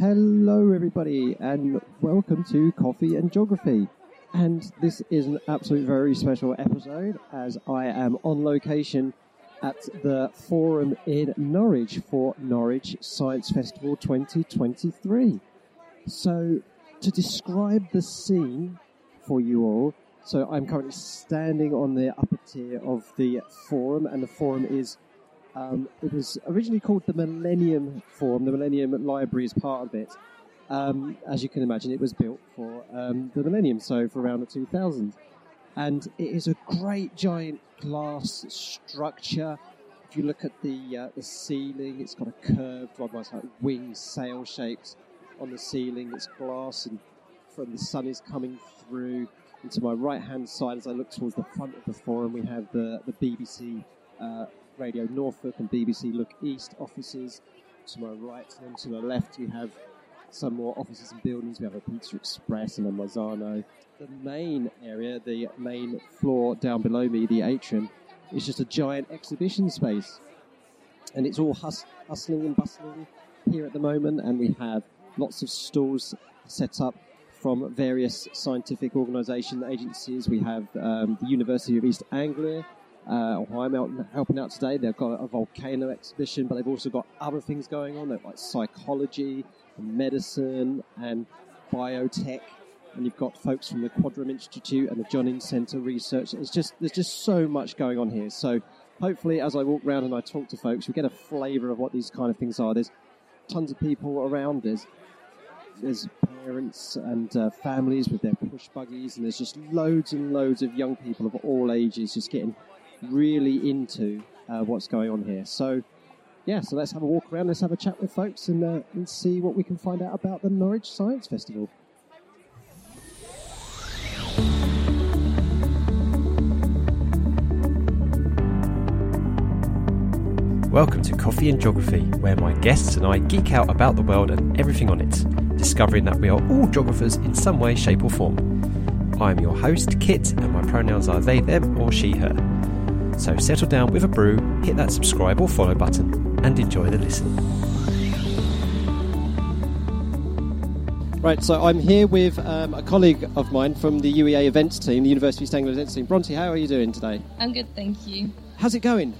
Hello, everybody, and welcome to Coffee and Geography. And this is an absolute very special episode as I am on location at the forum in Norwich for Norwich Science Festival 2023. So, to describe the scene for you all, so I'm currently standing on the upper tier of the forum, and the forum is um, it was originally called the Millennium Forum. The Millennium Library is part of it. Um, as you can imagine, it was built for um, the Millennium, so for around the 2000s. And it is a great giant glass structure. If you look at the uh, the ceiling, it's got a curved, almost like wing sail shapes on the ceiling. It's glass, and from the sun is coming through. And to my right hand side, as I look towards the front of the forum, we have the the BBC uh, Radio Norfolk and BBC Look East offices. To my right and to the left, we have some more offices and buildings. We have a Pizza Express and a Mazzano. The main area, the main floor down below me, the atrium, is just a giant exhibition space. And it's all hus- hustling and bustling here at the moment. And we have lots of stalls set up from various scientific organisation agencies. We have um, the University of East Anglia, uh, who I'm helping out today. They've got a volcano exhibition, but they've also got other things going on. Like psychology, medicine, and biotech. And you've got folks from the Quadram Institute and the John Innes Centre Research. It's just there's just so much going on here. So hopefully, as I walk around and I talk to folks, we get a flavour of what these kind of things are. There's tons of people around. There's there's parents and uh, families with their push buggies, and there's just loads and loads of young people of all ages just getting really into uh, what's going on here. So, yeah, so let's have a walk around, let's have a chat with folks, and, uh, and see what we can find out about the Norwich Science Festival. Welcome to Coffee and Geography, where my guests and I geek out about the world and everything on it, discovering that we are all geographers in some way, shape, or form. I'm your host, Kit, and my pronouns are they, them, or she, her. So settle down with a brew, hit that subscribe or follow button, and enjoy the listen. Right, so I'm here with um, a colleague of mine from the UEA events team, the University of East Anglia events team. Bronte, how are you doing today? I'm good, thank you. How's it going?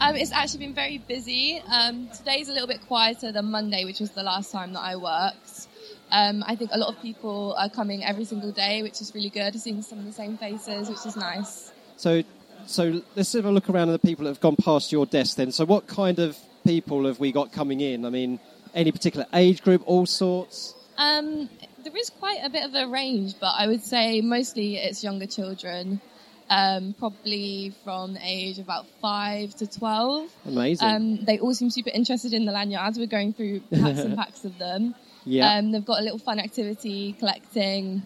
Um, it's actually been very busy. Um, today's a little bit quieter than Monday, which was the last time that I worked. Um, I think a lot of people are coming every single day, which is really good. Seeing some of the same faces, which is nice. So, so let's have a look around at the people that have gone past your desk then. So, what kind of people have we got coming in? I mean, any particular age group, all sorts? Um, there is quite a bit of a range, but I would say mostly it's younger children, um, probably from age about 5 to 12. Amazing. Um, they all seem super interested in the lanyards. We're going through packs and packs of them. yeah. Um, they've got a little fun activity collecting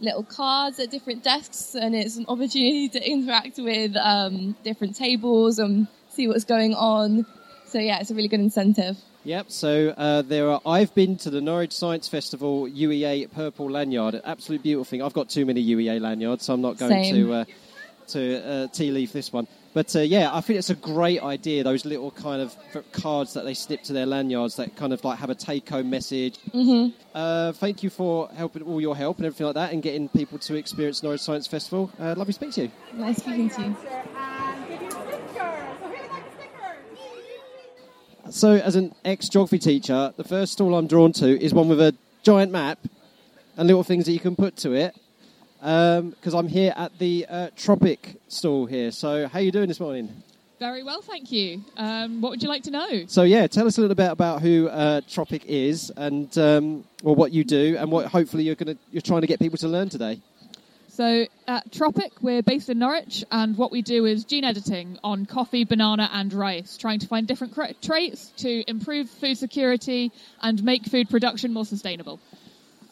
little cards at different desks, and it's an opportunity to interact with um, different tables and see what's going on. So yeah, it's a really good incentive. Yep. So uh, there are. I've been to the Norwich Science Festival UEA Purple Lanyard. An absolute beautiful thing. I've got too many UEA lanyards, so I'm not going Same. to uh, to uh, tea leaf this one. But uh, yeah, I think it's a great idea. Those little kind of cards that they snip to their lanyards that kind of like have a take-home message. Mm-hmm. Uh, thank you for helping all your help and everything like that, and getting people to experience Norwich Science Festival. Uh, lovely to speak to you. Nice speaking to you. and give you a sticker. So who would like a sticker? So, as an ex-geography teacher, the first stall I'm drawn to is one with a giant map and little things that you can put to it. Because I'm here at the uh, Tropic stall here. So, how are you doing this morning? Very well, thank you. Um, what would you like to know? So, yeah, tell us a little bit about who uh, Tropic is and um, well, what you do and what hopefully you're going to you're trying to get people to learn today. So, at Tropic, we're based in Norwich, and what we do is gene editing on coffee, banana, and rice, trying to find different traits to improve food security and make food production more sustainable.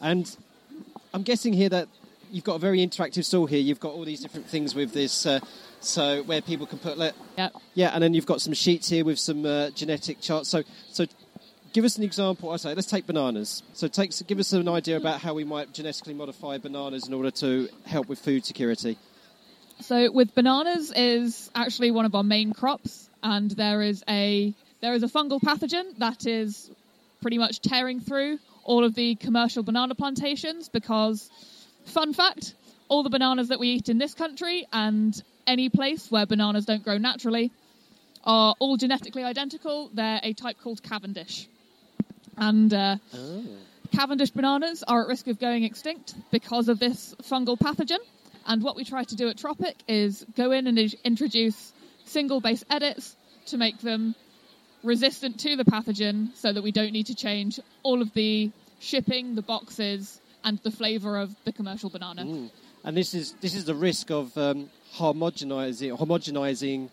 And I'm guessing here that you've got a very interactive stall here. You've got all these different things with this, uh, so where people can put. Let, Yeah. yeah, and then you've got some sheets here with some uh, genetic charts. So, so give us an example. I say, let's take bananas. So, take give us an idea about how we might genetically modify bananas in order to help with food security. So, with bananas is actually one of our main crops, and there is a there is a fungal pathogen that is pretty much tearing through all of the commercial banana plantations because, fun fact, all the bananas that we eat in this country and any place where bananas don't grow naturally are all genetically identical. They're a type called Cavendish. And uh, Cavendish bananas are at risk of going extinct because of this fungal pathogen. And what we try to do at Tropic is go in and introduce single base edits to make them resistant to the pathogen so that we don't need to change all of the shipping, the boxes, and the flavour of the commercial banana. And this is this is the risk of um, homogenizing homogenizing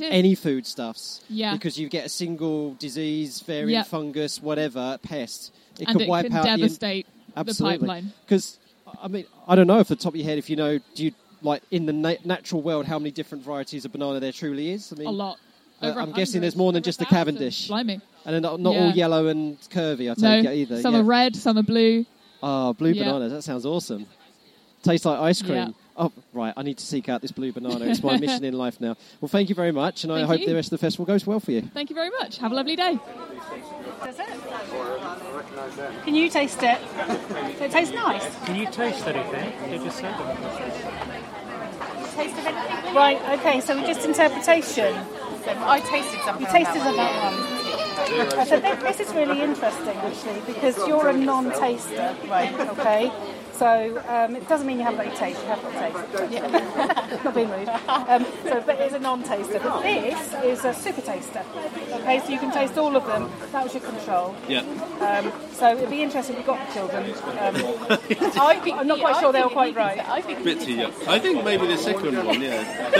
any foodstuffs. Yeah. Because you get a single disease, variant, Yeah. fungus, whatever, pest. It and could it wipe can out the devastate the Absolutely. pipeline. Because, I mean, I don't know off the top of your head if you know, do you, like, in the na- natural world, how many different varieties of banana there truly is? I mean, A lot. Uh, I'm guessing there's more than just the. Cavendish. Blimey. And they're not, not Yeah. all yellow and curvy, I take No, it either. some yeah. are red, some are blue. Ah, blue Yeah. bananas. That sounds awesome. Tastes like ice cream. Yeah. Oh, right. I need to seek out this blue banana. It's my mission in life now. Well, thank you very much, and I hope you. the rest of the festival goes well for you. Thank you very much. Have a lovely day. Does it? Can you taste it? It tastes nice. Can you taste anything? You just said Taste of anything? Right, okay, so we're just interpretation. I tasted something. You tasted of that one. Said, "This- this is really interesting actually because you're a non-taster, right? Okay, so um, it doesn't mean you haven't got any taste. You have got taste. Not being rude. Um, so, but it's a non-taster. But this is a super taster. Okay, so you can taste all of them. That was your control. Yeah. Um, so it'd be interesting if you got the children. Um, I think, I'm not quite sure they think were quite right. I think bit too young. I think maybe the second one, yeah.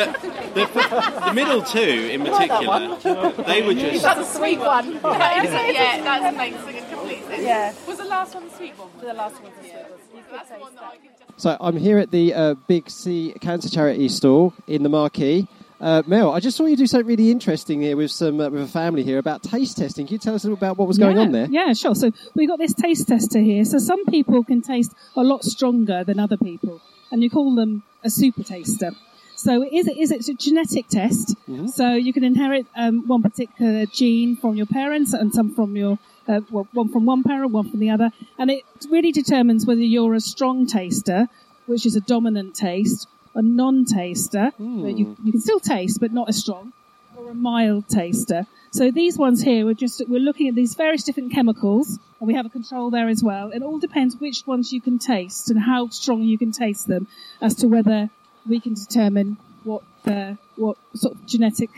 The, the, the middle two in like particular, they were just. that's a sweet one. Yeah, that makes complete sense. Yeah. Was the last one the sweet one? The last one was the sweet one. You could That's the one that that. I. So I'm here at the uh, Big C Cancer Charity stall in the marquee. Uh, Mel, I just saw you do something really interesting here with some uh, with a family here about taste testing. Can you tell us a little about what was going yeah, on there? Yeah, sure. So we've got this taste tester here. So some people can taste a lot stronger than other people, and you call them a super taster. So it is, it is it's a genetic test. So you can inherit um, one particular gene from your parents and some from your uh, well, one from one parent, one from the other, and it really determines whether you're a strong taster, which is a dominant taste, a non-taster, where you, you can still taste but not as strong, or a mild taster. So these ones here, we're just we're looking at these various different chemicals, and we have a control there as well. It all depends which ones you can taste and how strong you can taste them, as to whether we can determine what the what sort of genetic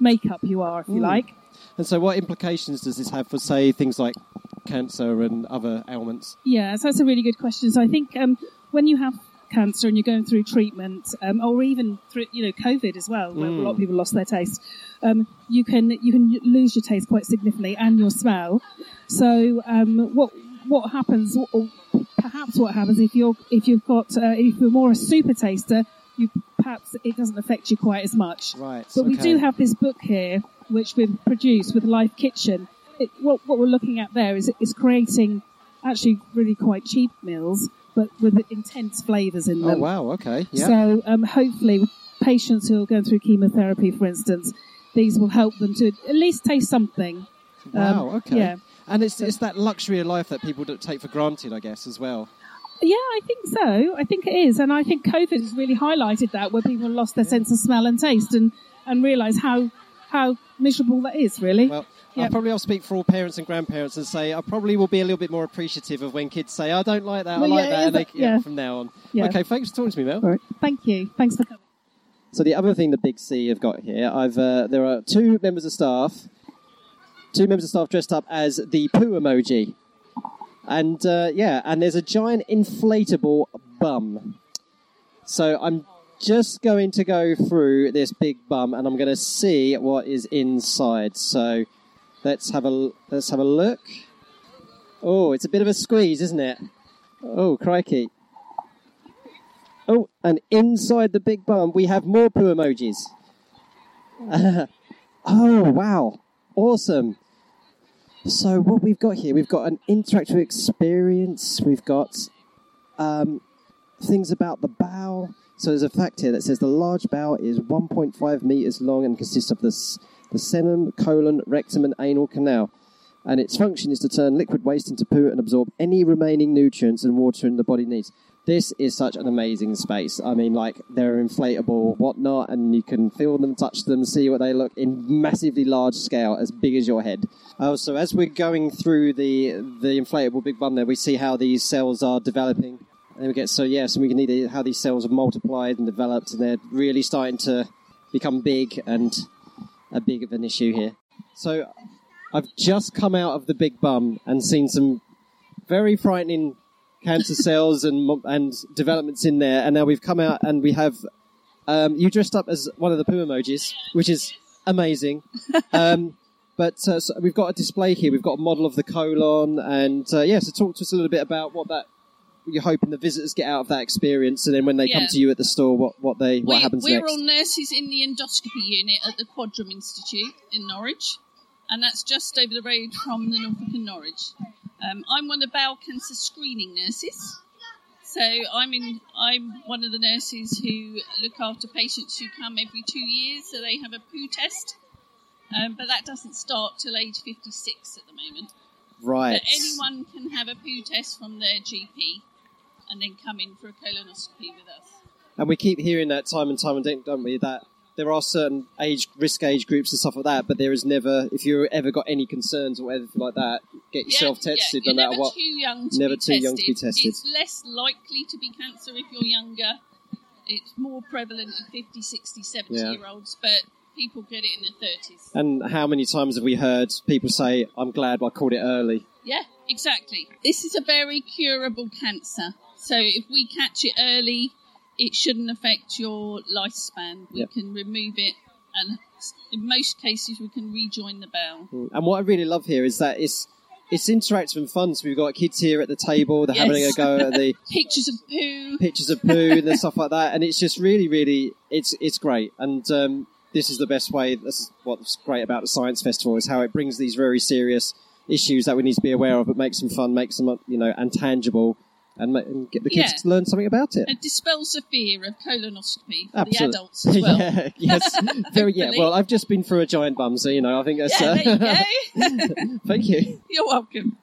makeup you are, if you like. And so, what implications does this have for, say, things like cancer and other ailments? Yeah, so that's a really good question. So I think um, when you have cancer and you're going through treatment, um, or even through you know COVID as well, where a lot of people lost their taste, um, you can you can lose your taste quite significantly and your smell. So um, what what happens, or perhaps what happens if you're if you've got uh, if you're more a super taster, you perhaps it doesn't affect you quite as much. Right. But we do have this book here, which we've produced with Life Kitchen. It, what, what we're looking at there is, is creating actually really quite cheap meals, but with intense flavours in them. Oh wow. Okay. Yeah. So um, hopefully, with patients who are going through chemotherapy, for instance, these will help them to at least taste something. wow. um, Okay. yeah. And it's it's that luxury of life that people don't take for granted, I guess, as well. Yeah, I think so. I think it is, and I think COVID has really highlighted that, where people lost their sense of smell and taste, and and realise how how miserable that is. Really. Well, Yeah. I probably I'll speak for all parents and grandparents and say I probably will be a little bit more appreciative of when kids say I don't like that, Well, I like yeah, that, and they, yeah, yeah. from now on. Yeah. Okay, thanks for talking to me, Mel. Right. Thank you. Thanks for coming. So the other thing the Big C have got here, I've uh, there are two members of staff, two members of staff dressed up as the poo emoji, and uh, yeah, and there's a giant inflatable bum. So I'm just going to go through this big bum, and I'm going to see what is inside. So let's have a let's have a look. Oh, it's a bit of a squeeze, isn't it? Oh, crikey! Oh, and inside the big bum, we have more poo emojis. oh, wow. Awesome. So, what we've got here, we've got an interactive experience. We've got um, things about the bowel. So, there's a fact here that says the large bowel is 1.5 meters long and consists of the, the caecum, colon, rectum, and anal canal. and its function is to turn liquid waste into poo and absorb any remaining nutrients and water in the body needs. This is such an amazing space. I mean, like they're inflatable, whatnot, and you can feel them, touch them, see what they look in massively large scale, as big as your head. Oh, so as we're going through the the inflatable big bun, there we see how these cells are developing, and we get so yes, we can need how these cells have multiplied and developed, and they're really starting to become big and a big of an issue here. So I've just come out of the big bum and seen some very frightening cancer cells and and developments in there, and now we've come out and we have um, you dressed up as one of the poo emojis, which is amazing. Um, but uh, so we've got a display here. We've got a model of the colon, and uh, yeah. So talk to us a little bit about what that you're hoping the visitors get out of that experience, and then when they come to you at the store, what what they what we, happens we're next? all nurses in the endoscopy unit at the Quadram Institute in Norwich, and that's just over the road from the Norfolk and Norwich. Um, I'm one of the bowel cancer screening nurses. So I'm in. I'm one of the nurses who look after patients who come every two years, so they have a poo test. Um, but that doesn't start till age 56 at the moment. Right. Anyone can have a poo test from their GP and then come in for a colonoscopy with us. And we keep hearing that time and time again, don't we? That there are certain age risk age groups and stuff like that, but there is never, if you've ever got any concerns or anything like that, get yourself Yeah, tested yeah, no matter never what. Too young to never be too tested. young to be tested. It's less likely to be cancer if you're younger. It's more prevalent in 50, 60, 70 Yeah. year olds, but people get it in their 30s. And how many times have we heard people say, "I'm glad I caught it early"? Yeah, exactly. This is a very curable cancer. So if we catch it early, it shouldn't affect your lifespan. We Yep. can remove it, and in most cases, we can rejoin the bell. And what I really love here is that it's it's interactive and fun. So we've got kids here at the table, they're having a go at the Pictures of poo. pictures of poo and stuff like that, and it's just really, really, it's it's great. And um, this is the best way. This is what's great about the science festival is how it brings these very serious issues that we need to be aware of, but makes them fun, makes them you know and tangible, and, ma- and get the kids Yeah. to learn something about it. It dispels the fear of colonoscopy for Absolutely. the adults as well. yeah, yes, very. Yeah, well, I've just been through a giant bum, so you know, I think that's. Yeah, uh, there you go. Thank you. You're welcome.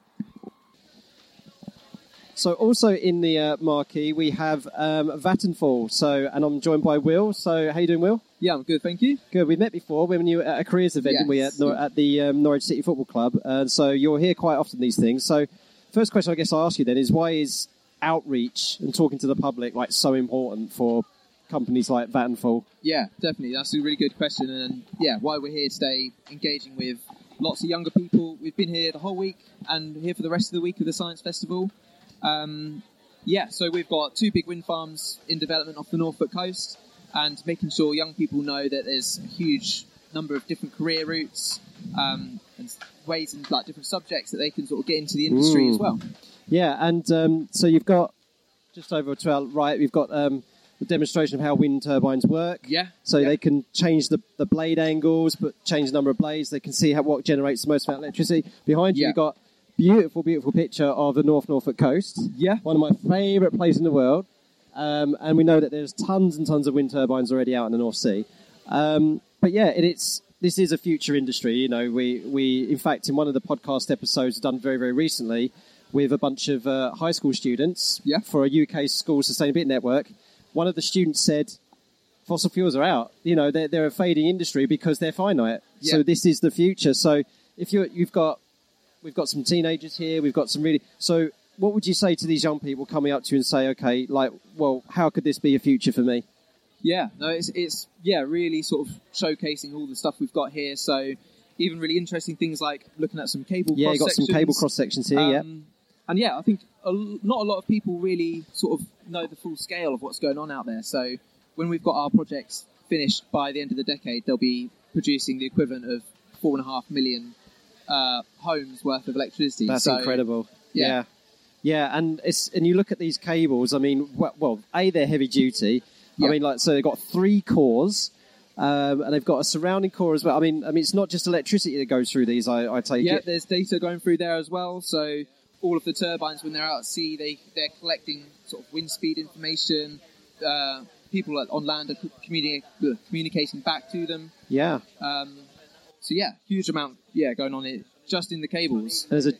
So also in the uh, marquee we have um, Vattenfall. So and I'm joined by Will. So how you doing, Will? Yeah, I'm good, thank you. Good. We met before when you were at a careers event, didn't we, at, Nor- at the um, Norwich City Football Club. Uh, so you're here quite often these things. So first question I guess I ask you then is why is outreach and talking to the public like so important for companies like Vattenfall? Yeah, definitely. That's a really good question, and yeah, why we're here today, engaging with lots of younger people. We've been here the whole week and here for the rest of the week of the Science Festival. Um, yeah, so we've got two big wind farms in development off the Norfolk coast, and making sure young people know that there's a huge number of different career routes um, and ways and like different subjects that they can sort of get into the industry Mm. as well. Yeah, and um, so you've got just over to our right, we've got um, the demonstration of how wind turbines work. Yeah. So yeah. they can change the, the blade angles, but change the number of blades. They can see how, what generates the most amount of electricity. Behind you, Yeah. you've got beautiful, beautiful picture of the North Norfolk coast. Yeah. One of my favourite places in the world. Um, and we know that there's tons and tons of wind turbines already out in the North Sea. Um, but yeah, it, it's this is a future industry. You know, we we in fact in one of the podcast episodes done very very recently with a bunch of uh, high school students Yeah. for a UK school sustainability network. One of the students said, "Fossil fuels are out. You know, they're they're a fading industry because they're finite. So this is the future. So if you you've got we've got some teenagers here. We've got some really so." What would you say to these young people coming up to you and say, okay, like, well, how could this be a future for me? Yeah, no, it's it's yeah, really sort of showcasing all the stuff we've got here. So even really interesting things like looking at some cable. Yeah, you got some cable cross sections here. yeah, Um, And yeah, I think a, not a lot of people really sort of know the full scale of what's going on out there. So when we've got our projects finished by the end of the decade, they'll be producing the equivalent of four and a half million uh, homes worth of electricity. that's So, incredible. yeah. Yeah. yeah, and it's and you look at these cables. I mean, well, well a they're heavy duty. Yeah. I mean, like so they've got three cores. Um, and they've got a surrounding core as well. I mean, I mean, it's not just electricity that goes through these. I, I take Yeah, it. there's data going through there as well. So all of the turbines, when they're out at sea, they they're collecting sort of wind speed information. Uh, people on land are communi- uh, communicating back to them. Yeah, Um, so yeah, huge amount. Yeah, going on. It just in the cables. And there's a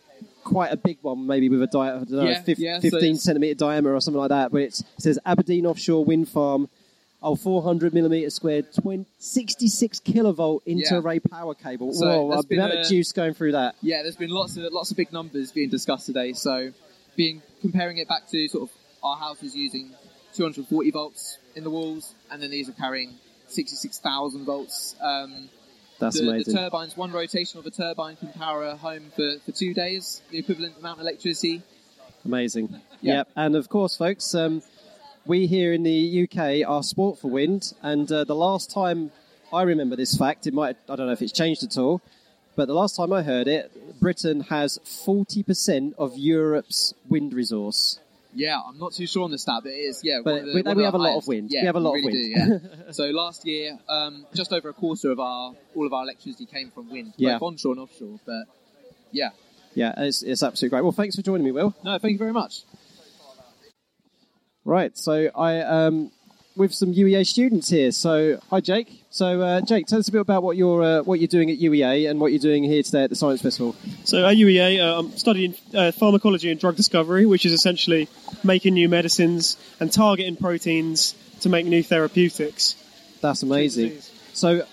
quite a big one, maybe with a di- I don't know, Yeah, fif- yeah, 15 it's- centimetre diameter or something like that. But it's, it says Aberdeen Offshore Wind Farm, oh, 400 millimetre squared, 20, 66 kilovolt inter-array power cable. So Whoa, I've been a a- juice going through that. Yeah, there's been lots of lots of big numbers being discussed today. So, being comparing it back to sort of our houses using 240 volts in the walls, and then these are carrying 66,000 volts. Um, That's the, amazing. The turbines, one rotation of a turbine can power a home for, for two days, the equivalent amount of electricity. Amazing. Yeah. Yep. And of course, folks, um, we here in the UK are sport for wind. And uh, the last time I remember this fact, it might, I don't know if it's changed at all, but the last time I heard it, Britain has 40% of Europe's wind resource. Yeah, I'm not too sure on the stat, but it is. Yeah, But the- we- we have a lot of wind. Yeah, We have a lot of really wind. Do, yeah. so last year, um, just over a quarter of our all of our electricity came from wind, Yeah. both onshore and offshore. But yeah, Yeah, it's, it's absolutely great. Well, thanks for joining me, Will. no, thank you very much. Right, so I um, with some UEA students here. So hi, Jake. So uh, Jake, tell us a bit about what you're uh, what you're doing at UEA and what you're doing here today at the Science Festival. So at UEA, uh, I'm studying uh, pharmacology and drug discovery, which is essentially making new medicines and targeting proteins to make new therapeutics. That's amazing. So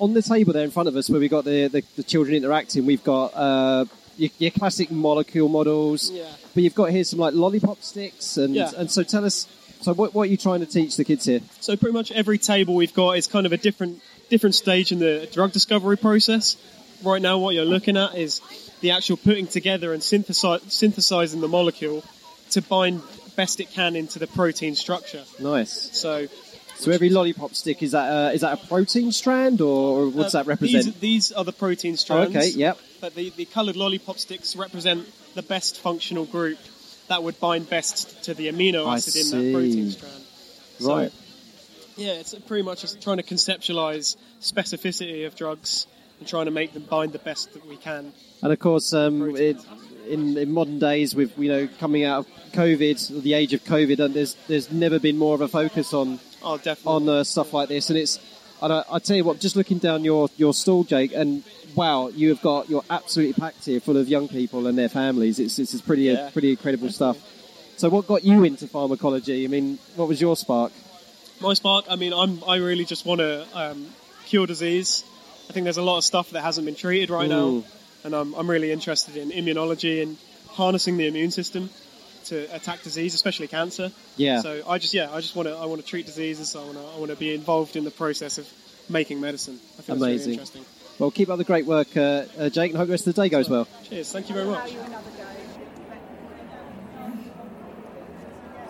on the table there in front of us, where we've got the the, the children interacting, we've got uh, your, your classic molecule models. Yeah. But you've got here some like lollipop sticks, and Yeah. and so tell us. So what, what are you trying to teach the kids here? So pretty much every table we've got is kind of a different different stage in the drug discovery process. Right now, what you're looking at is the actual putting together and synthesi- synthesizing the molecule to bind best it can into the protein structure. Nice. So, So every lollipop stick is that uh, is that a protein strand, or, or what's uh, that represent? These, these are the protein Oh, strands. okay, yep. But the, the coloured lollipop sticks represent the best functional group that would bind best to the amino acid in that protein strand. So, Right. yeah, it's pretty much just trying to conceptualize specificity of drugs and trying to make them bind the best that we can. And of course, um, it, in, in modern days, with you know coming out of COVID, the age of COVID, and there's there's never been more of a focus on Oh, on uh, stuff like this. And it's, and I, I tell you what, just looking down your your stall, Jake, and wow, you have got you're absolutely packed here, full of young people and their families. It's it's, it's pretty Yeah. pretty incredible stuff. So, what got you into pharmacology? I mean, what was your spark? My spark, I mean, I'm, I really just want to um, cure disease. I think there's a lot of stuff that hasn't been treated right Mm. now, and I'm, I'm really interested in immunology and harnessing the immune system to attack disease, especially cancer. Yeah. So I just, yeah, I just want to, I want to treat diseases. So I want to, I want to be involved in the process of making medicine. I think that's really Amazing. interesting. Well, keep up the great work, uh, uh, Jake, and hope the rest of the day goes well. Cheers. Thank you very much.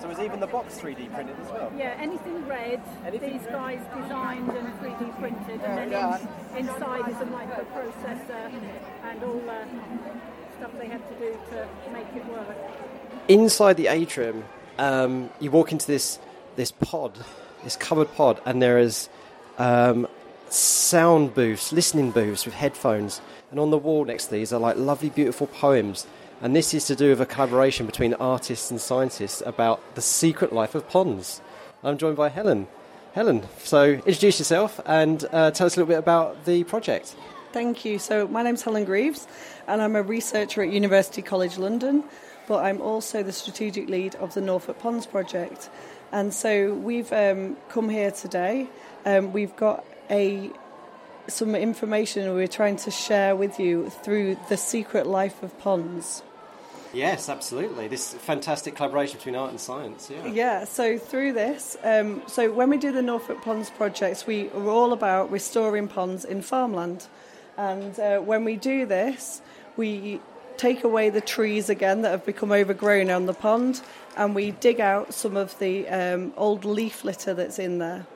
So, is even the box 3D printed as well? Yeah, anything red, these guys designed and 3D printed, and then in, inside is a microprocessor and all the stuff they had to do to make it work. inside the atrium, um, you walk into this this pod, this covered pod, and there is um, sound booths, listening booths with headphones, and on the wall next to these are like lovely, beautiful poems. And this is to do with a collaboration between artists and scientists about the secret life of ponds. I'm joined by Helen. Helen, so introduce yourself and uh, tell us a little bit about the project. Thank you. So, my name's Helen Greaves, and I'm a researcher at University College London, but I'm also the strategic lead of the Norfolk Ponds project. And so, we've um, come here today. Um, we've got a some information we're trying to share with you through the secret life of ponds. Yes, absolutely. This fantastic collaboration between art and science. Yeah. Yeah, so through this, um, so when we do the Norfolk Ponds projects, we are all about restoring ponds in farmland. And uh, when we do this, we take away the trees again that have become overgrown on the pond and we dig out some of the um, old leaf litter that's in there.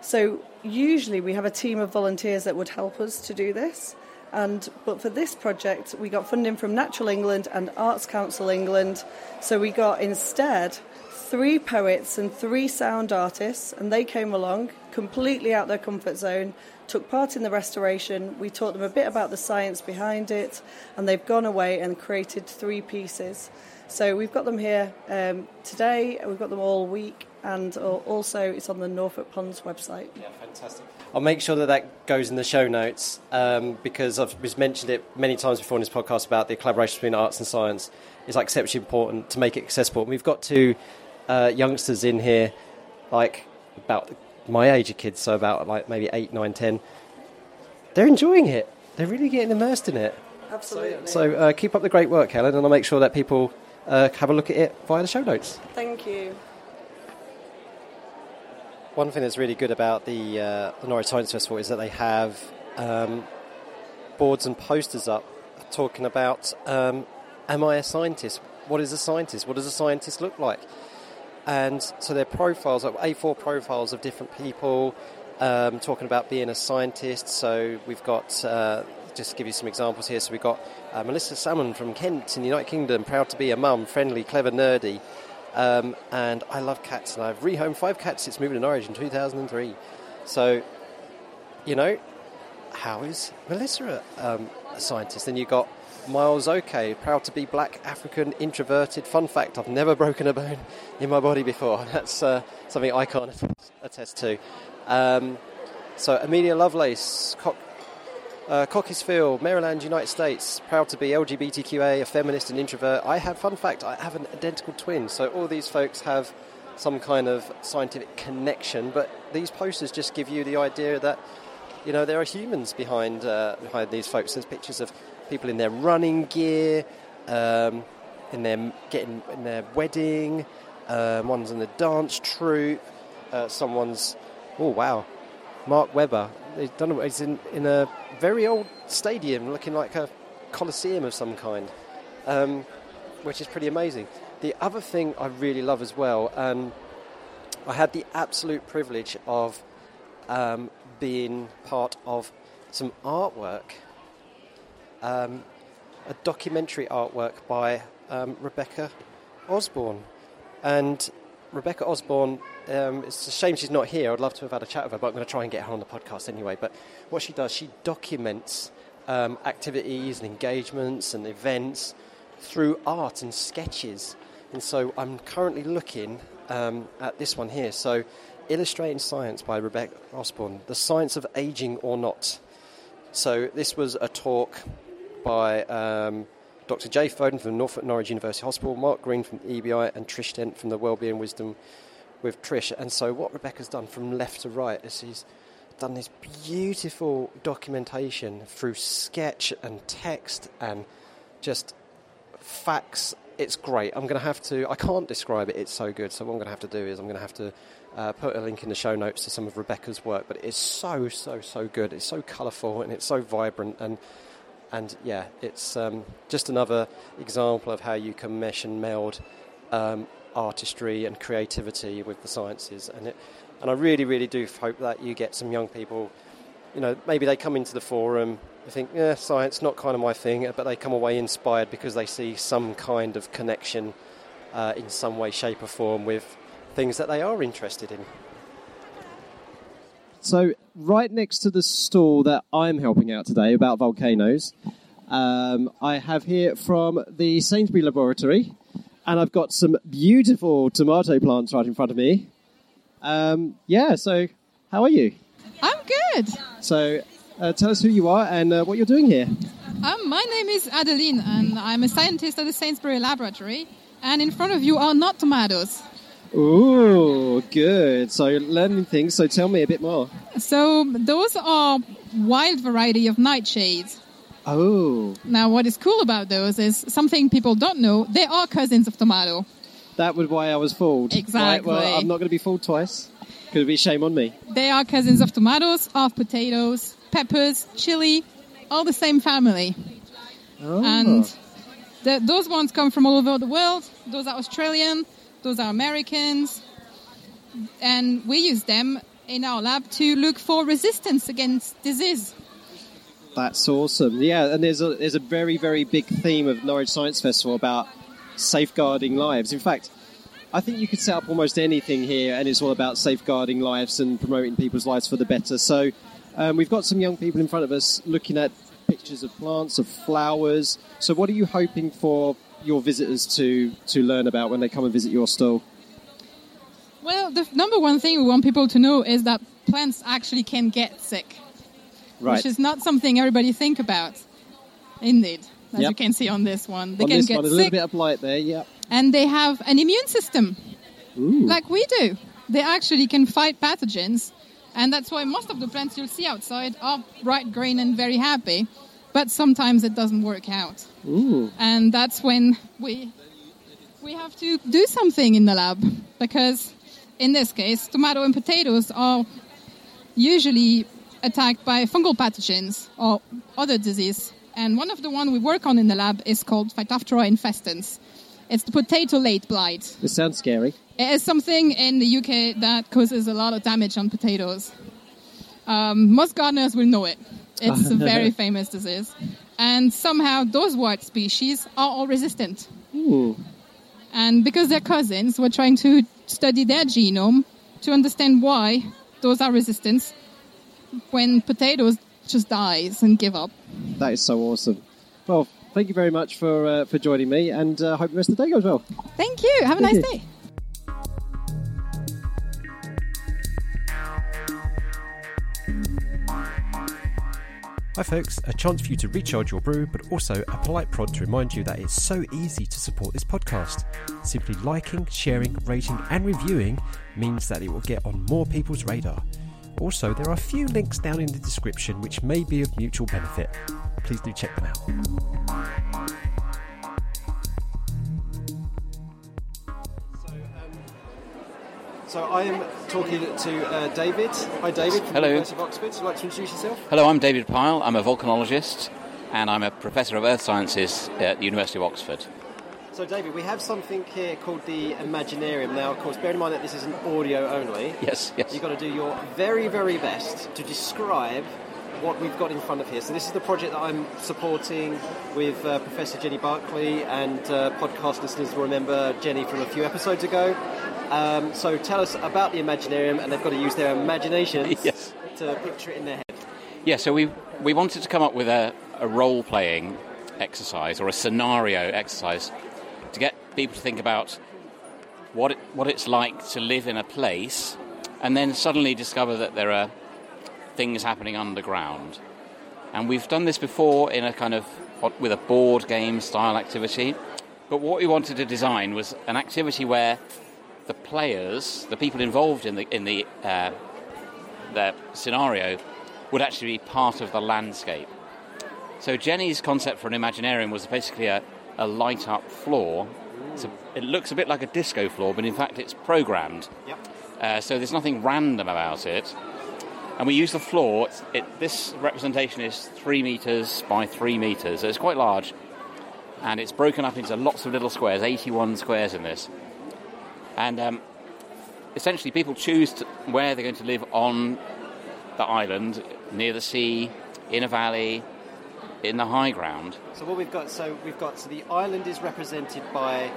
So usually we have a team of volunteers that would help us to do this. And but for this project, we got funding from Natural England and Arts Council England. So we got instead three poets and three sound artists, and they came along completely out their comfort zone, took part in the restoration. We taught them a bit about the science behind it, and they've gone away and created three pieces. So we've got them here um, today. We've got them all week, and also it's on the Norfolk Ponds website. Yeah, fantastic. I'll make sure that that goes in the show notes um, because I've mentioned it many times before in this podcast about the collaboration between arts and science. It's like exceptionally important to make it accessible. And we've got two uh, youngsters in here, like about my age of kids, so about like maybe eight, nine, ten. They're enjoying it. They're really getting immersed in it. Absolutely. So uh, keep up the great work, Helen, and I'll make sure that people uh, have a look at it via the show notes. Thank you. One thing that's really good about the, uh, the Norwich Science Festival is that they have um, boards and posters up talking about um, Am I a scientist? What is a scientist? What does a scientist look like? And so they're profiles, like A4 profiles of different people um, talking about being a scientist. So we've got, uh, just give you some examples here, so we've got uh, Melissa Salmon from Kent in the United Kingdom, proud to be a mum, friendly, clever, nerdy. Um, and I love cats, and I've rehomed five cats since moving to Norwich in 2003. So, you know, how is Melissa a, um, a scientist? Then you've got Miles OK, proud to be black, African, introverted. Fun fact, I've never broken a bone in my body before. That's uh, something I can't attest to. Um, so, Amelia Lovelace, Cock, uh, Cockeysville, Maryland, United States, proud to be LGBTQA, a feminist and introvert. I have, fun fact, I have an identical twin. So, all these folks have some kind of scientific connection, but these posters just give you the idea that you know there are humans behind uh, behind these folks. There's pictures of people in their running gear, um, in their getting in their wedding. Um, one's in the dance troupe. Uh, someone's oh wow, Mark Webber. He's done. He's in in a very old stadium, looking like a coliseum of some kind, um, which is pretty amazing. The other thing I really love as well. Um, I had the absolute privilege of um, being part of some artwork, um, a documentary artwork by um, Rebecca Osborne. And Rebecca Osborne, um, it's a shame she's not here. I'd love to have had a chat with her, but I'm going to try and get her on the podcast anyway. But what she does, she documents um, activities and engagements and events through art and sketches. And so I'm currently looking um, at this one here. So, Illustrating Science by Rebecca Osborne The Science of Aging or Not. So, this was a talk by um, Dr. Jay Foden from Norfolk Norwich University Hospital, Mark Green from EBI, and Trish Dent from the Wellbeing Wisdom with Trish. And so, what Rebecca's done from left to right is she's done this beautiful documentation through sketch and text and just facts. It's great. I'm going to have to, I can't describe it, it's so good. So, what I'm going to have to do is I'm going to have to uh, put a link in the show notes to some of Rebecca's work. But it's so, so, so good. It's so colourful and it's so vibrant. And and yeah, it's um, just another example of how you can mesh and meld um, artistry and creativity with the sciences. And it, and I really, really do hope that you get some young people. You know, maybe they come into the forum, they think, yeah, science not kind of my thing, but they come away inspired because they see some kind of connection uh, in some way, shape, or form with things that they are interested in. So, right next to the stall that I'm helping out today about volcanoes, um, I have here from the Sainsbury Laboratory, and I've got some beautiful tomato plants right in front of me. Um, yeah, so how are you? I'm good. So, uh, tell us who you are and uh, what you're doing here. Um, my name is Adeline, and I'm a scientist at the Sainsbury Laboratory. And in front of you are not tomatoes. Ooh, good. So, you're learning things. So, tell me a bit more. So those are wild variety of nightshades. Oh, Now, what is cool about those is something people don't know. They are cousins of tomato. that was why I was fooled. Right, well, Exactly. I'm not going to be fooled twice. Could be shame on me. They are cousins of tomatoes, of potatoes, peppers, chili, all the same family. Oh. And the, those ones come from all over the world. Those are Australian, those are Americans. And we use them in our lab to look for resistance against disease. That's awesome. Yeah, and there's a there's a very very big theme of Norwich Science Festival about safeguarding lives. In fact, I think you could set up almost anything here, and it's all about safeguarding lives and promoting people's lives for the better. So, um, we've got some young people in front of us looking at pictures of plants, of flowers. So, what are you hoping for your visitors to to learn about when they come and visit your stall? Well, the number one thing we want people to know is that plants actually can get sick, Right. which is not something everybody think about. Indeed, as Yep. you can see on this one, they On can get one, a little bit of light there. Yeah. and they have an immune system Ooh. like we do. They actually can fight pathogens, and that's why most of the plants you'll see outside are bright green and very happy. But sometimes it doesn't work out, Ooh. and that's when we we have to do something in the lab because in this case, tomato and potatoes are usually attacked by fungal pathogens or other disease. And one of the one we work on in the lab is called Phytophthora infestans. It's the potato late blight. This sounds scary. It is something in the UK that causes a lot of damage on potatoes. Um, most gardeners will know it. It's a very famous disease. And somehow those white species are all resistant. Ooh. And because they're cousins, we're trying to study their genome to understand why those are resistant when potatoes just dies and give up. That is so awesome. Well, thank you very much for uh, for joining me, and uh, hope the rest of the day goes well. Thank you. Have a Thank nice you. day. Hi, folks. A chance for you to recharge your brew, but also a polite prod to remind you that it's so easy to support this podcast. Simply liking, sharing, rating, and reviewing means that it will get on more people's radar. Also, there are a few links down in the description which may be of mutual benefit. Please do check them out. So I am talking to uh, David. Hi, David. From Hello. The University of Oxford. Would you like to introduce yourself? Hello, I'm David Pyle. I'm a volcanologist and I'm a professor of earth sciences at the University of Oxford. So, David, we have something here called the Imaginarium. Now, of course, bear in mind that this is an audio only. Yes, yes. You've got to do your very, very best to describe what we've got in front of here. So, this is the project that I'm supporting with uh, Professor Jenni Barclay, and uh, podcast listeners will remember Jenni from a few episodes ago. Um, so, tell us about the Imaginarium, and they've got to use their imaginations Yes. to picture it in their head. Yeah, so we, we wanted to come up with a, a role playing exercise or a scenario exercise to get people to think about what, it, what it's like to live in a place and then suddenly discover that there are things happening underground. And we've done this before in a kind of with a board game style activity. But what we wanted to design was an activity where the players, the people involved in the in the uh, the scenario, would actually be part of the landscape. So Jenni's concept for an Imaginarium was basically a, a light up floor. So it looks a bit like a disco floor, but in fact it's programmed. Yep. Uh, so there's nothing random about it. And we use the floor. It's, it, this representation is three meters by three meters. So it's quite large. And it's broken up into lots of little squares, 81 squares in this. And um, essentially, people choose where they're going to live on the island, near the sea, in a valley, in the high ground. So what we've got, so we've got, so the island is represented by,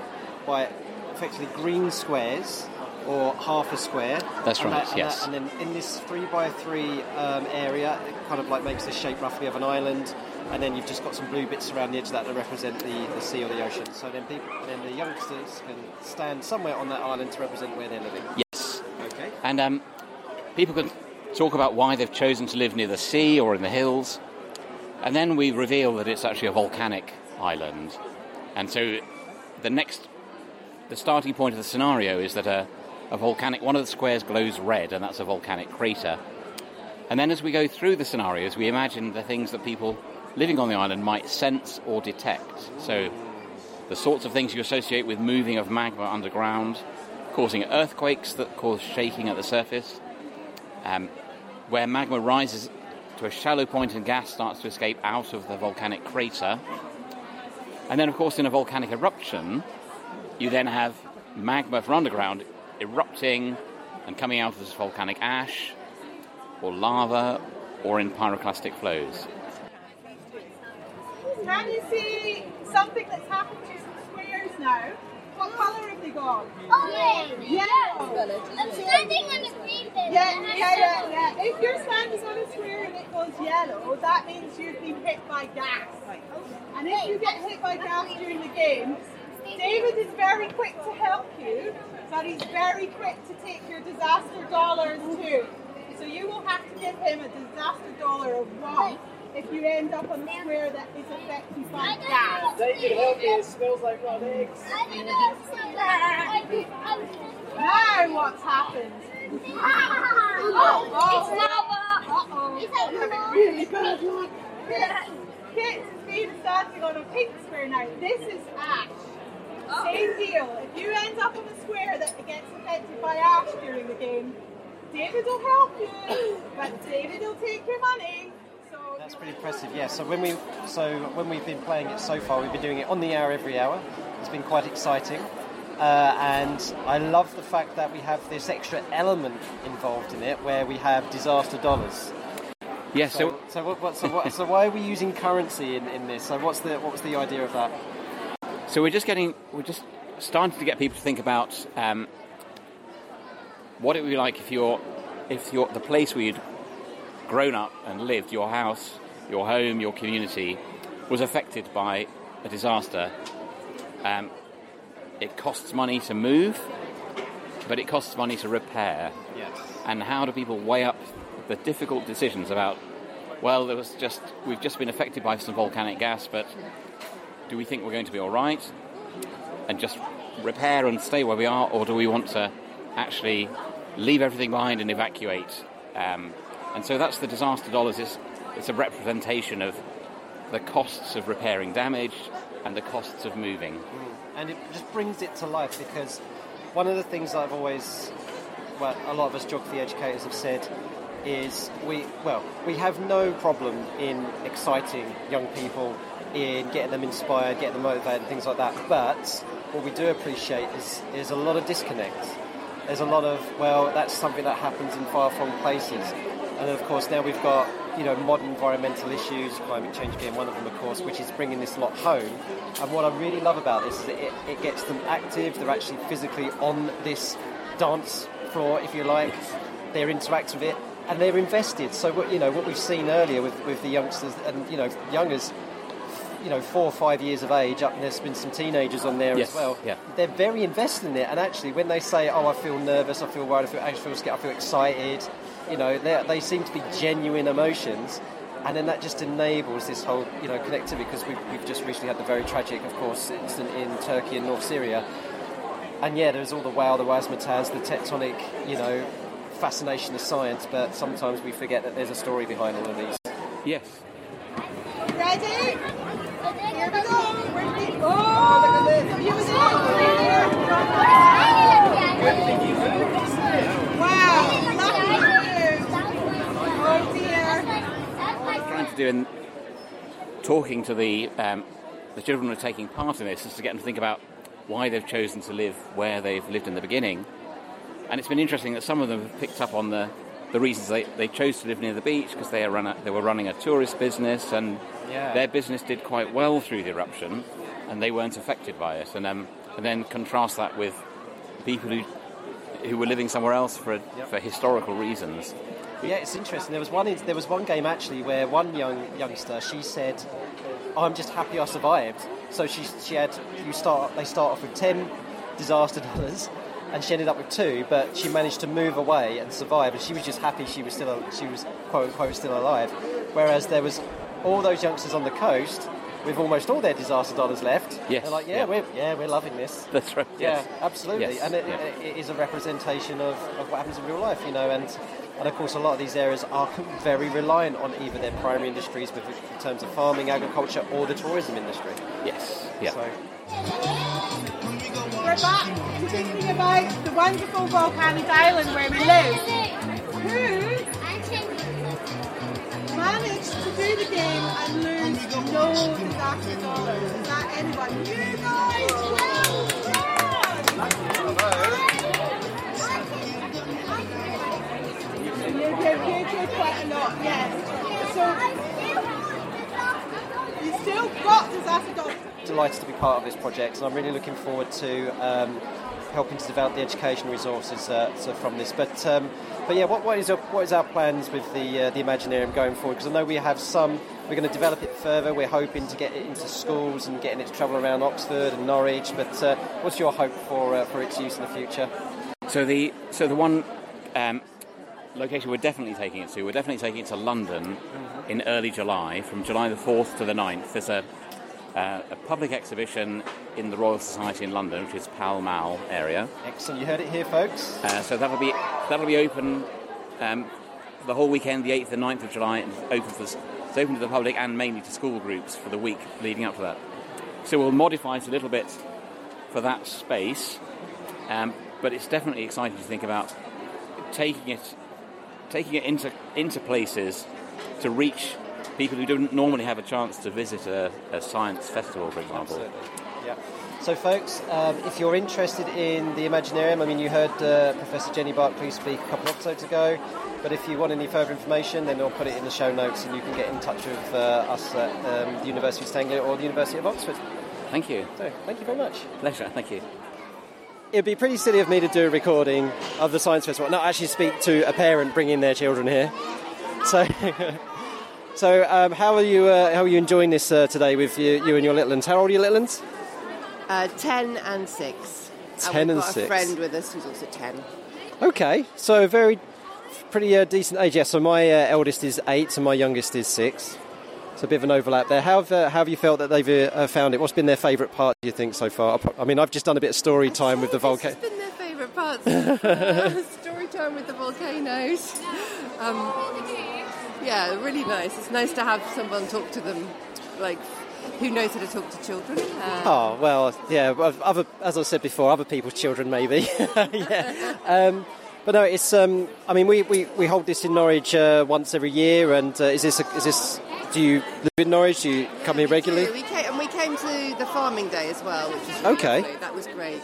by effectively green squares, or half a square. That's And right, that- and yes. that- And then in this three by three um, area, it kind of like makes the shape roughly of an island, and then you've just got some blue bits around the edge of that that represent the, the sea or the ocean. So then people, then the youngsters can stand somewhere on that island to represent where they're living. Yes. Okay. And um, people can talk about why they've chosen to live near the sea or in the hills. And then we reveal that it's actually a volcanic island. And so the next, the starting point of the scenario is that a, a volcanic, one of the squares glows red, and that's a volcanic crater. And then as we go through the scenarios, we imagine the things that people living on the island might sense or detect. So the sorts of things you associate with moving of magma underground, causing earthquakes that cause shaking at the surface, um, where magma rises to a shallow point and gas starts to escape out of the volcanic crater. And then, of course, in a volcanic eruption, you then have magma from underground erupting and coming out as volcanic ash or lava or in pyroclastic flows. Can you see something that's happened to some squares now? What colour have they gone? Orange. Yellow. I'm standing on a green bit. Yeah, yeah, yeah, yeah. If you're standing on a square and it goes yellow, that means you've been hit by gas. And if you get hit by gas during the game, David is very quick to help you, but he's very quick to take your disaster dollars too. So you will have to give him a disaster dollar of one if you end up on a square that is affected by gas. David, help me. It smells like rotten eggs. Now what's happened? Oh, oh. It's Uh-oh. lava. Having really bad luck. Kit has been starting on a pink square now. This is ash. Same deal. If you end up on a square that gets affected by ash during the game, David will help you, but David will take your money. So That's pretty impressive. Yeah. So when we so when we've been playing it so far, we've been doing it on the hour every hour. It's been quite exciting, uh, and I love the fact that we have this extra element involved in it, where we have disaster dollars. Yeah, So so- so what, what, so, what, so why are we using currency in, in this? So what's the what was the idea of that? So we're just getting, we're just starting to get people to think about um, what it would be like if you're, if you're the place where you'd grown up and lived, your house, your home, your community, was affected by a disaster. Um, it costs money to move, but it costs money to repair. Yes. And how do people weigh up the difficult decisions about? Well, there was just we've just been affected by some volcanic gas, but do we think we're going to be all right and just repair and stay where we are, or do we want to actually leave everything behind and evacuate? Um, and so that's the disaster dollars. It's, it's a representation of the costs of repairing damage and the costs of moving. and it just brings it to life because one of the things I've always, well, a lot of us geography educators have said is we, well, we have no problem in exciting young people, in getting them inspired, getting them motivated, and things like that. But what we do appreciate is is a lot of disconnect. There's a lot of well, that's something that happens in far-flung places, and of course now we've got you know modern environmental issues, climate change being one of them, of course, which is bringing this lot home. And what I really love about this is that it, it gets them active. They're actually physically on this dance floor, if you like. They're interacting with it, and they're invested. So what you know what we've seen earlier with, with the youngsters and you know young as you know four or five years of age. Up and there's been some teenagers on there Yes, as well. yeah. They're very invested in it, and actually when they say, "Oh, I feel nervous, I feel worried, I feel anxious, I feel scared, I feel excited," you know, they they seem to be genuine emotions. And then that just enables this whole, you know, connectivity because we've, we've just recently had the very tragic, of course, incident in Turkey and North Syria. And yeah, there's all the wow, the razzmatazz, the tectonic, you know, fascination of science, but sometimes we forget that there's a story behind all of these. Yes. Ready? Here we go. Where did we- so you was Wow, lucky you. Dear. trying to do in talking to the um, the children who are taking part in this is to get them to think about why they've chosen to live where they've lived in the beginning. And it's been interesting that some of them have picked up on the, the reasons they, they chose to live near the beach because they, are run a, they were running a tourist business and Yeah. their business did quite well through the eruption and they weren't affected by it. And, um, and then contrast that with people who, who were living somewhere else for, for historical reasons. Yeah, it's interesting. There was one. There was one game actually where one young youngster she said, "I'm just happy I survived." So she she had you start they start off with ten disaster dollars, and she ended up with two, but she managed to move away and survive, and she was just happy she was still she was quote unquote still alive. Whereas there was all those youngsters on the coast with almost all their disaster dollars left. Yes, They're like, yeah, yeah. we're yeah we're loving this. That's right. Yeah, yes. absolutely. Yes, And it, yeah. it, is a representation of, of what happens in real life, you know. And, and of course, a lot of these areas are very reliant on either their primary industries, with, in terms of farming, agriculture, or the tourism industry. Yes. Yeah. So, We're back thinking about the wonderful volcanic island where we live. Who managed to do the game and lose no disaster dollars? Is that anyone? You guys! You did, you did quite a lot, yes. So, still got disaster dollars. delighted to be part of this project, and I'm really looking forward to um, helping to develop the education resources uh, so from this. But um, but yeah, what, what is our, what is our plans with the uh, the Imaginarium going forward? Because I know we have some we're going to develop it further. We're hoping to get it into schools and getting it to travel around Oxford and Norwich. But uh, what's your hope for uh, for its use in the future? So the so the one um, location we're definitely taking it to, we're definitely taking it to London in early July, from July the 4th to the 9th. There's a, uh, a public exhibition in the Royal Society in London, which is Pall Mall area. Excellent. You heard it here, folks. Uh, so that'll be that'll be open um, the whole weekend, the 8th and 9th of July, and open for it's open to the public and mainly to school groups for the week leading up to that. So we'll modify it a little bit for that space, um, but it's definitely exciting to think about taking it taking it into into places to reach people who don't normally have a chance to visit a, a science festival, for example. Yeah. So, folks, um, if you're interested in the Imaginarium, I mean, you heard uh, Professor Jenni Barclay speak a couple of episodes ago, but if you want any further information, then we'll put it in the show notes and you can get in touch with uh, us at um, the University of East Anglia or the University of Oxford. Thank you. So, thank you very much. Pleasure. Thank you. It'd be pretty silly of me to do a recording of the science festival, not actually speak to a parent bringing their children here. So, so um, how are you? Uh, how are you enjoying this uh, today with you, you and your little ones? How old are your little ones? Uh, 10 and 6. 10 and and we've got six. a friend with us who's also 10. Okay, so very pretty uh, decent age. Yeah, so my uh, eldest is eight and my youngest is six. So a bit of an overlap there. How have, uh, how have you felt that they've uh, found it? What's been their favourite part, do you think, so far? I mean, I've just done a bit of story time with the volcano. What's been their favourite parts. Uh, story time with the volcanoes. Um, yeah, really nice. It's nice to have someone talk to them, like, who knows how to talk to children. Uh, Oh well, yeah. Other, as I said before, other people's children maybe. yeah. Um, but no, it's. Um, I mean, we, we, we hold this in Norwich uh, once every year, and uh, is this a, is this? Do you live in Norwich? Do you come here regularly? We came, and we came to the farming day as well, which was really Okay. lovely. That was great.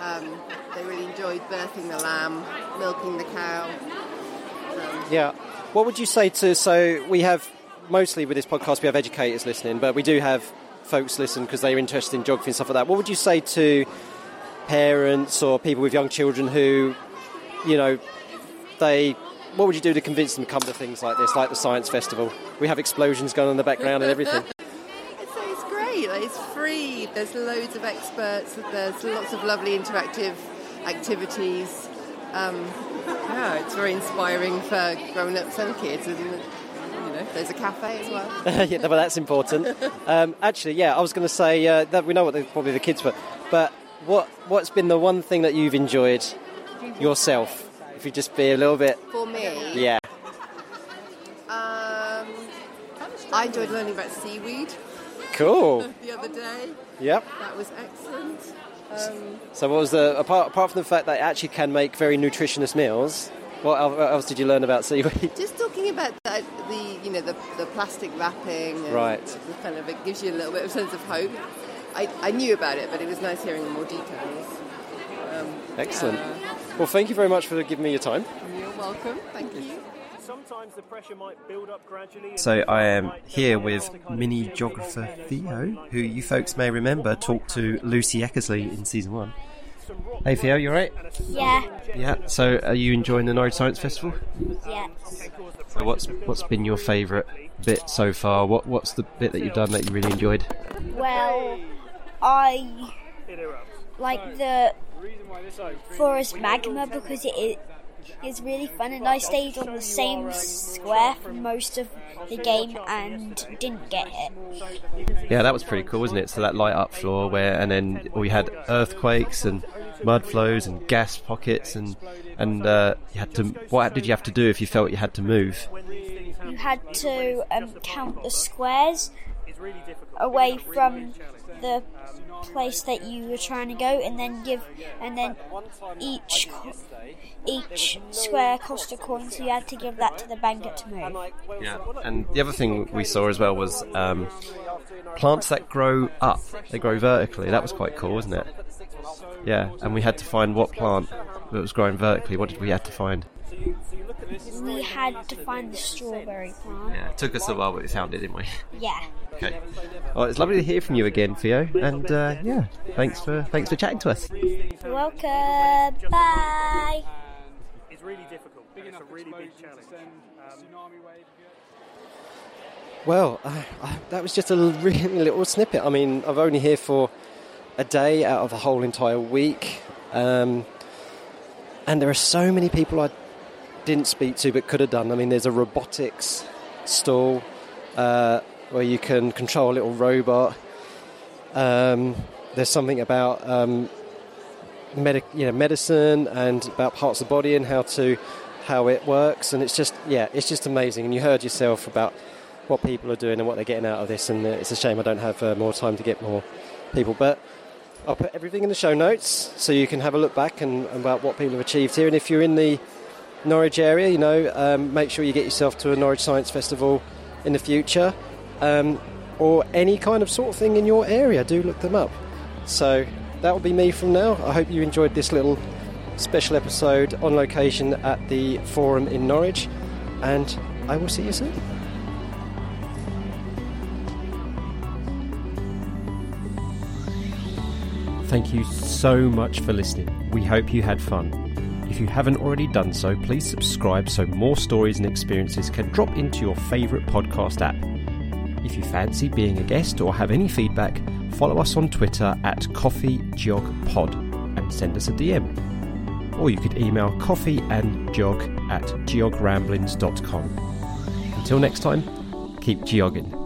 Um, they really enjoyed birthing the lamb, milking the cow. Um, Yeah. What would you say to? So we have mostly with this podcast we have educators listening, but we do have folks listen because they're interested in geography and stuff like that. What would you say to parents or people with young children who, you know, they? What would you do to convince them to come to things like this, like the science festival? We have explosions going on in the background and everything. So it's great. Like, it's free. There's loads of experts. There's lots of lovely interactive activities. Um, yeah, it's very inspiring for grown-ups and kids, and you know, there's a cafe as well. yeah, well, that's important. Um, actually, yeah, I was going to say uh, that we know what the, probably the kids were, but what what's been the one thing that you've enjoyed yourself? If you just be a little bit, For me, yeah. Um, I enjoyed learning about seaweed. Cool. the other day. Yep. That was excellent. Um, So, what was the apart apart from the fact that it actually can make very nutritious meals? What else did you learn about seaweed? just talking about the, the you know the, the plastic wrapping. Right. The kind of it gives you a little bit of sense of hope. I, I knew about it, but it was nice hearing more details. Um, Excellent. uh, Well, thank you very much for giving me your time. you're welcome. Thank you. Sometimes the pressure might build up gradually. So I am here with mini geographer Theo, who you folks may remember talked to Lucy Eckersley in season one. Hey Theo, you alright? Yeah. Yeah. So are you enjoying the Norwich Science Festival? Yeah. So what's what's been your favourite bit so far? What what's the bit that you've done that you really enjoyed? Well, I like the Floor Is Magma because it is is really fun, and I stayed on the same square for most of the game and didn't get it. Yeah, that was pretty cool, wasn't it? So that light up floor where, and then we had earthquakes and mud flows and gas pockets and and uh, you had to. What did you have to do if you felt you had to move? You had to um, count the squares away from the place that you were trying to go, and then give, and then each each square cost a coin, so you had to give that to the banker to move. Yeah, and the other thing we saw as well was um, plants that grow up. They grow vertically. That was quite cool, wasn't it? Yeah, and we had to find what plant that was growing vertically. What did we have to find? We had to find the strawberry plant. Yeah, it took us a while, but we found it, didn't we? Yeah. Okay. Well, it's lovely to hear from you again, Theo. And uh, yeah, thanks for thanks for chatting to us. You're welcome. Bye. It's really difficult. It's a really big challenge. Um, Well, uh, uh, that was just a really little snippet. I mean, I've only here for a day out of a whole entire week, um, and there are so many people I didn't speak to but could have done. I mean, there's a robotics stall uh, where you can control a little robot. Um, there's something about um, medic, you know, medicine and about parts of the body and how to how it works, and it's just yeah, it's just amazing. And you heard yourself about what people are doing and what they're getting out of this, and it's a shame I don't have uh, more time to get more people, but. I'll put everything in the show notes so you can have a look back and, and about what people have achieved here. And if you're in the Norwich area, you know, um, make sure you get yourself to a Norwich Science Festival in the future, um, or any kind of sort of thing in your area. Do look them up. So that will be me from now. I hope you enjoyed this little special episode on location at the Forum in Norwich, and I will see you soon. Thank you so much for listening. We hope you had fun. If you haven't already done so, please subscribe so more stories and experiences can drop into your favourite podcast app. If you fancy being a guest or have any feedback, follow us on Twitter at CoffeeJogPod and send us a DM. Or you could email coffeeandjog at geogramblings.com. Until next time, keep geogging.